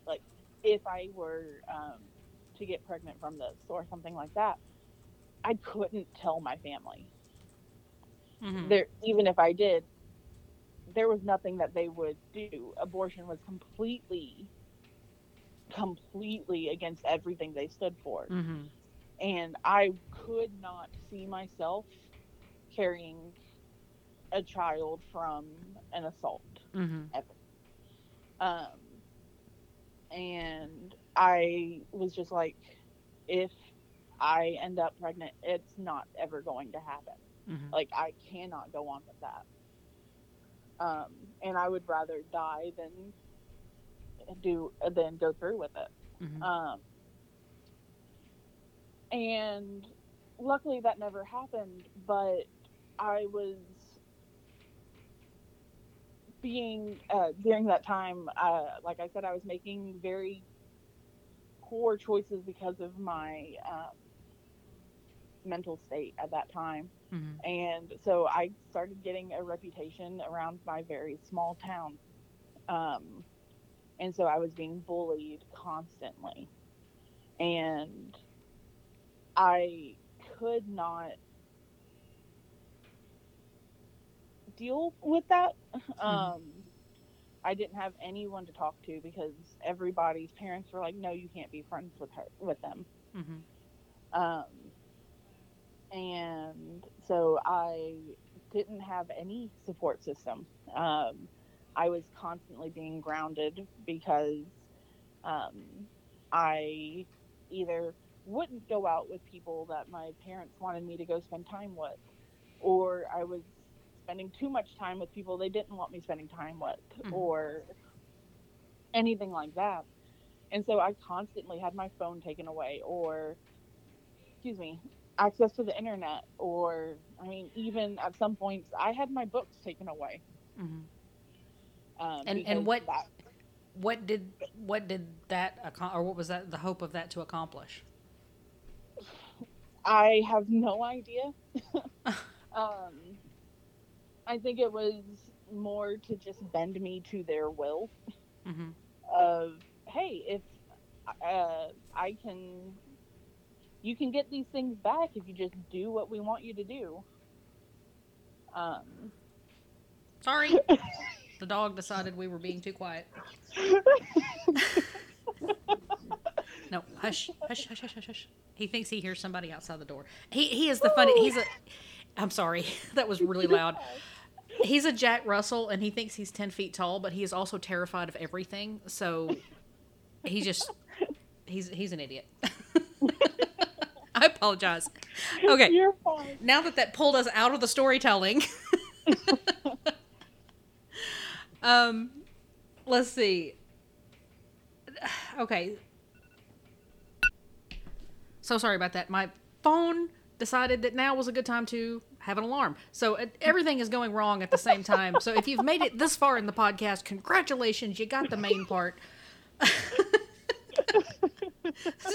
like, if I were um, to get pregnant from this or something like that, I couldn't tell my family. Mm-hmm. There, even if I did, there was nothing that they would do. Abortion was completely, completely against everything they stood for, Mm-hmm. and I could not see myself carrying a child from an assault Mm-hmm. ever. Um, and I was just like, if I end up pregnant, it's not ever going to happen. Mm-hmm. Like I cannot go on with that. Um, and I would rather die than do then go through with it. Mm-hmm. Um, and luckily that never happened, but I was being uh, during that time. Uh, like I said, I was making very poor choices because of my um, mental state at that time. Mm-hmm. And so I started getting a reputation around my very small town. Um, and so I was being bullied constantly. And I could not deal with that. Um, I didn't have anyone to talk to because everybody's parents were like, no, you can't be friends with her, with them. Mm-hmm. Um, and so I didn't have any support system. Um, I was constantly being grounded because um, I either wouldn't go out with people that my parents wanted me to go spend time with, or I was spending too much time with people they didn't want me spending time with, Mhm. or anything like that. And so I constantly had my phone taken away, or excuse me, access to the internet, or I mean, even at some points, I had my books taken away. Mm-hmm. Um, And- and what- that- What did what did that or what was that the hope of that to accomplish? I have no idea. um, I think it was more to just bend me to their will Mm-hmm. of, hey, if uh, I can, you can get these things back if you just do what we want you to do. Um, Sorry, the dog decided we were being too quiet. No, hush, hush, hush, hush, hush, hush. He thinks he hears somebody outside the door. He he is the funny. He's a. I'm sorry, that was really loud. He's a Jack Russell, and he thinks he's ten feet tall, but he is also terrified of everything. So he just he's he's an idiot. I apologize. Okay, now that that pulled us out of the storytelling. Um, let's see. Okay. So sorry about that. My phone decided that now was a good time to have an alarm. So uh, everything is going wrong at the same time. So if you've made it this far in the podcast, congratulations, you got the main part. this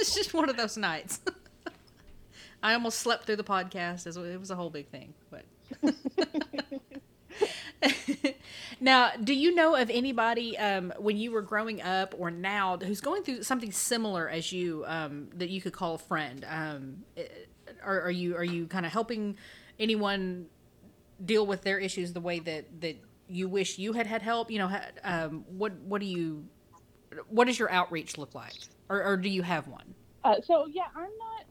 is just one of those nights. I almost slept through the podcast. It It was a whole big thing, but. now, do you know of anybody um, when you were growing up or now who's going through something similar as you um, that you could call a friend? Um, eh, are, are you are you kind of helping anyone deal with their issues the way that that you wish you had had help? You know, um, what what do you what does your outreach look like, or, or do you have one? Uh, so yeah, I'm not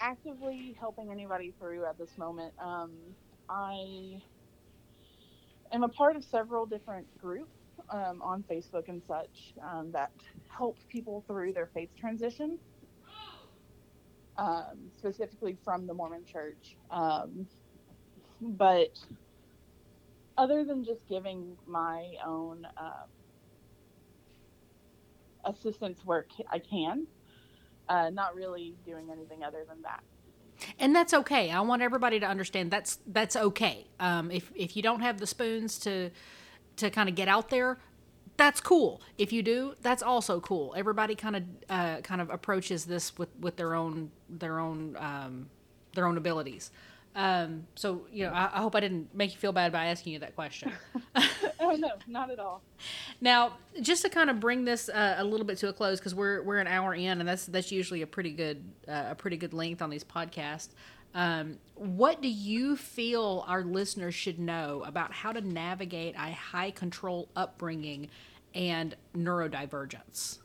actively helping anybody through at this moment. Um, I am a part of several different groups um, on Facebook and such um, that help people through their faith transition, um, specifically from the Mormon Church. Um, but other than just giving my own um, assistance ca- I can, uh, not really doing anything other than that. And that's okay. I want everybody to understand that's that's okay. Um, if if you don't have the spoons to to kind of get out there, that's cool. If you do, that's also cool. Everybody kind of uh, kind of approaches this with with their own their own um, their own abilities. Um, so you know, I, I hope I didn't make you feel bad by asking you that question. oh no, not at all. Now, just to kind of bring this uh, a little bit to a close, because we're we're an hour in, and that's that's usually a pretty good uh, a pretty good length on these podcasts. Um, what do you feel our listeners should know about how to navigate a high control upbringing and neurodivergence?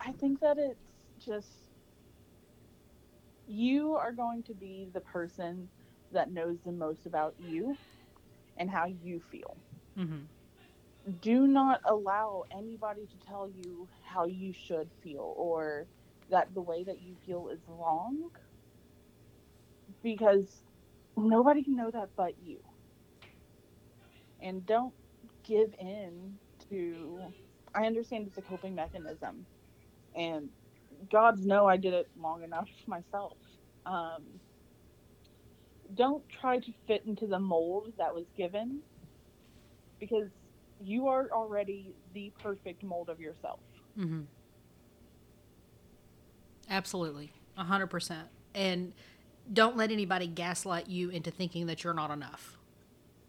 I think that it's just you are going to be the person that knows the most about you and how you feel. Mm-hmm. Do not allow anybody to tell you how you should feel or that the way that you feel is wrong because nobody can know that but you. And don't give in to I understand it's a coping mechanism and gods know I did it long enough myself. Um, don't try to fit into the mold that was given because you are already the perfect mold of yourself. Mm-hmm. Absolutely, a hundred percent. And don't let anybody gaslight you into thinking that you're not enough.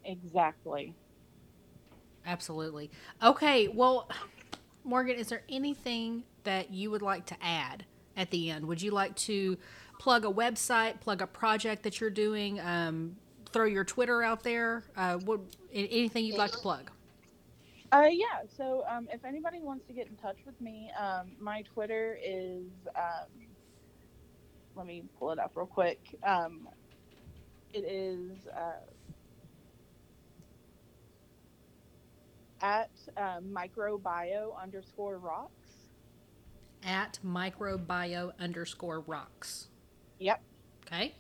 Exactly. Absolutely. Okay. Well, Morgan, is there anything that you would like to add at the end? Would you like to plug a website, plug a project that you're doing, um, throw your Twitter out there? Uh, what anything you'd like to plug? Uh, yeah. So um, if anybody wants to get in touch with me, um, my Twitter is. Um, let me pull it up real quick. Um, it is uh, at uh, microbio underscore rocks. At microbio underscore rocks. Yep. Okay.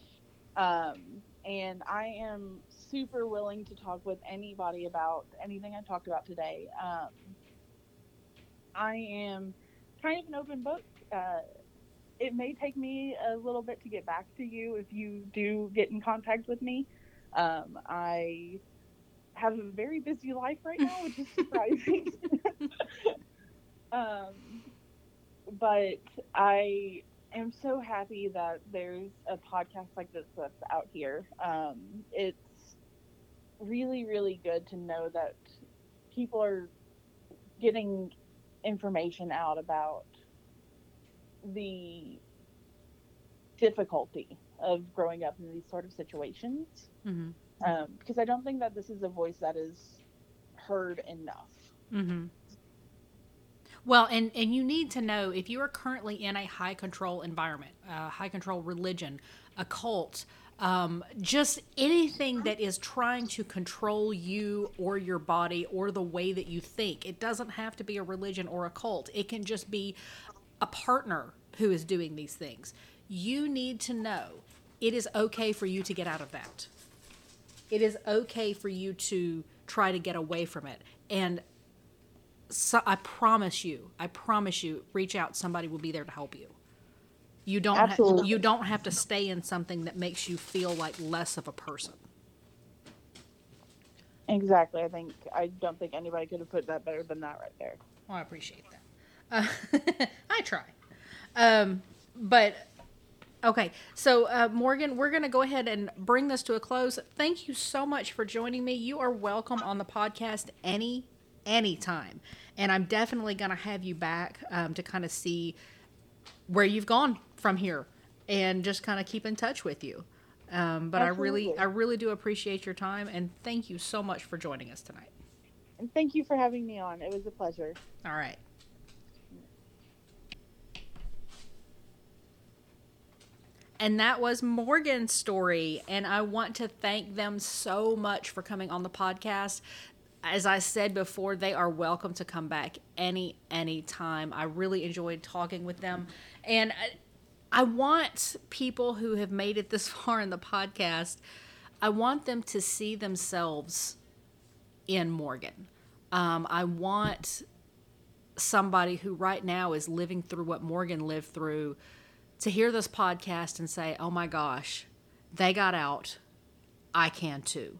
Um, and I am super willing to talk with anybody about anything I talked about today. Um, I am kind of an open book. Uh, it may take me a little bit to get back to you if you do get in contact with me. Um, I have a very busy life right now, which is surprising. um, but I am so happy that there's a podcast like this that's out here. Um, it's really, really good to know that people are getting information out about the difficulty of growing up in these sort of situations. Mm-hmm. Um, because I don't think that this is a voice that is heard enough. Mm-hmm. Well, and, and you need to know if you are currently in a high control environment, a high control religion, a cult, um, just anything that is trying to control you or your body or the way that you think. It doesn't have to be a religion or a cult, it can just be a partner who is doing these things. You need to know it is okay for you to get out of that. It is okay for you to try to get away from it. And so I promise you, I promise you, reach out. Somebody will be there to help you. You don't. Ha- you don't have to stay in something that makes you feel like less of a person. Exactly. I think I don't think anybody could have put that better than that right there. Well, I appreciate that. Uh, I try. Um, but okay, so uh, Morgan, we're going to go ahead and bring this to a close. Thank you so much for joining me. You are welcome on the podcast any anytime, and I'm definitely going to have you back um, to kind of see where you've gone from here and just kind of keep in touch with you. Um, but Absolutely. I really, I really do appreciate your time and thank you so much for joining us tonight. And thank you for having me on. It was a pleasure. All right. And that was Morgan's story. And I want to thank them so much for coming on the podcast. As I said before, they are welcome to come back any any time. I really enjoyed talking with them. And I want people who have made it this far in the podcast, I want them to see themselves in Morgan. Um, I want somebody who right now is living through what Morgan lived through to hear this podcast and say, oh my gosh, they got out. I can too.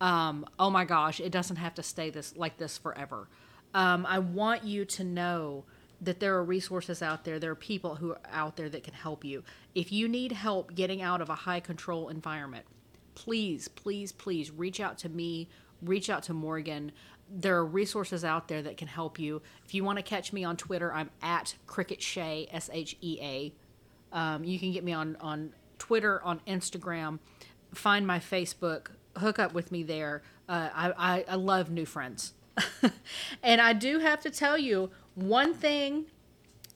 Um, oh my gosh, it doesn't have to stay this like this forever. Um, I want you to know that there are resources out there. There are people who are out there that can help you. If you need help getting out of a high control environment, please, please, please reach out to me, reach out to Morgan. There are resources out there that can help you. If you want to catch me on Twitter, I'm at Cricket Shea, S H E A. Um, you can get me on, on Twitter, on Instagram, find my Facebook, hook up with me there. Uh, I, I, I love new friends. and I do have to tell you, one thing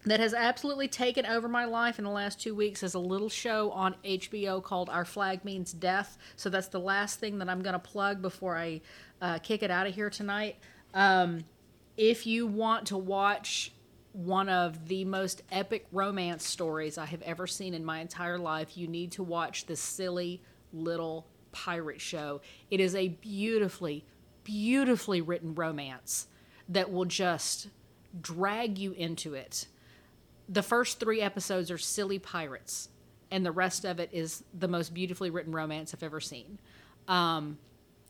that has absolutely taken over my life in the last two weeks is a little show on HBO called Our Flag Means Death. So that's the last thing that I'm going to plug before I uh, kick it out of here tonight. Um, if you want to watch one of the most epic romance stories I have ever seen in my entire life, you need to watch this silly little pirate show. It is a beautifully, beautifully written romance that will just drag you into it. The first three episodes are silly pirates, and the rest of it is the most beautifully written romance I've ever seen. Um,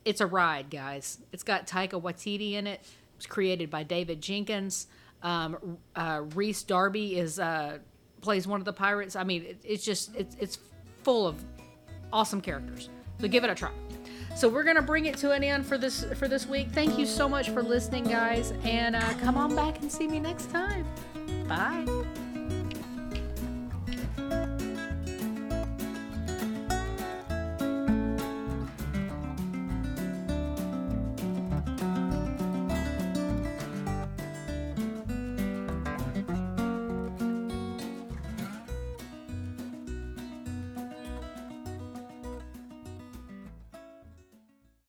it's a ride, guys. It's got Taika Waititi in it. It's created by David Jenkins. Um, uh, Rhys Darby is uh, plays one of the pirates. I mean, it, it's just it's it's full of awesome characters. So give it a try. So we're gonna bring it to an end for this for this week. Thank you so much for listening, guys, and uh, come on back and see me next time. Bye.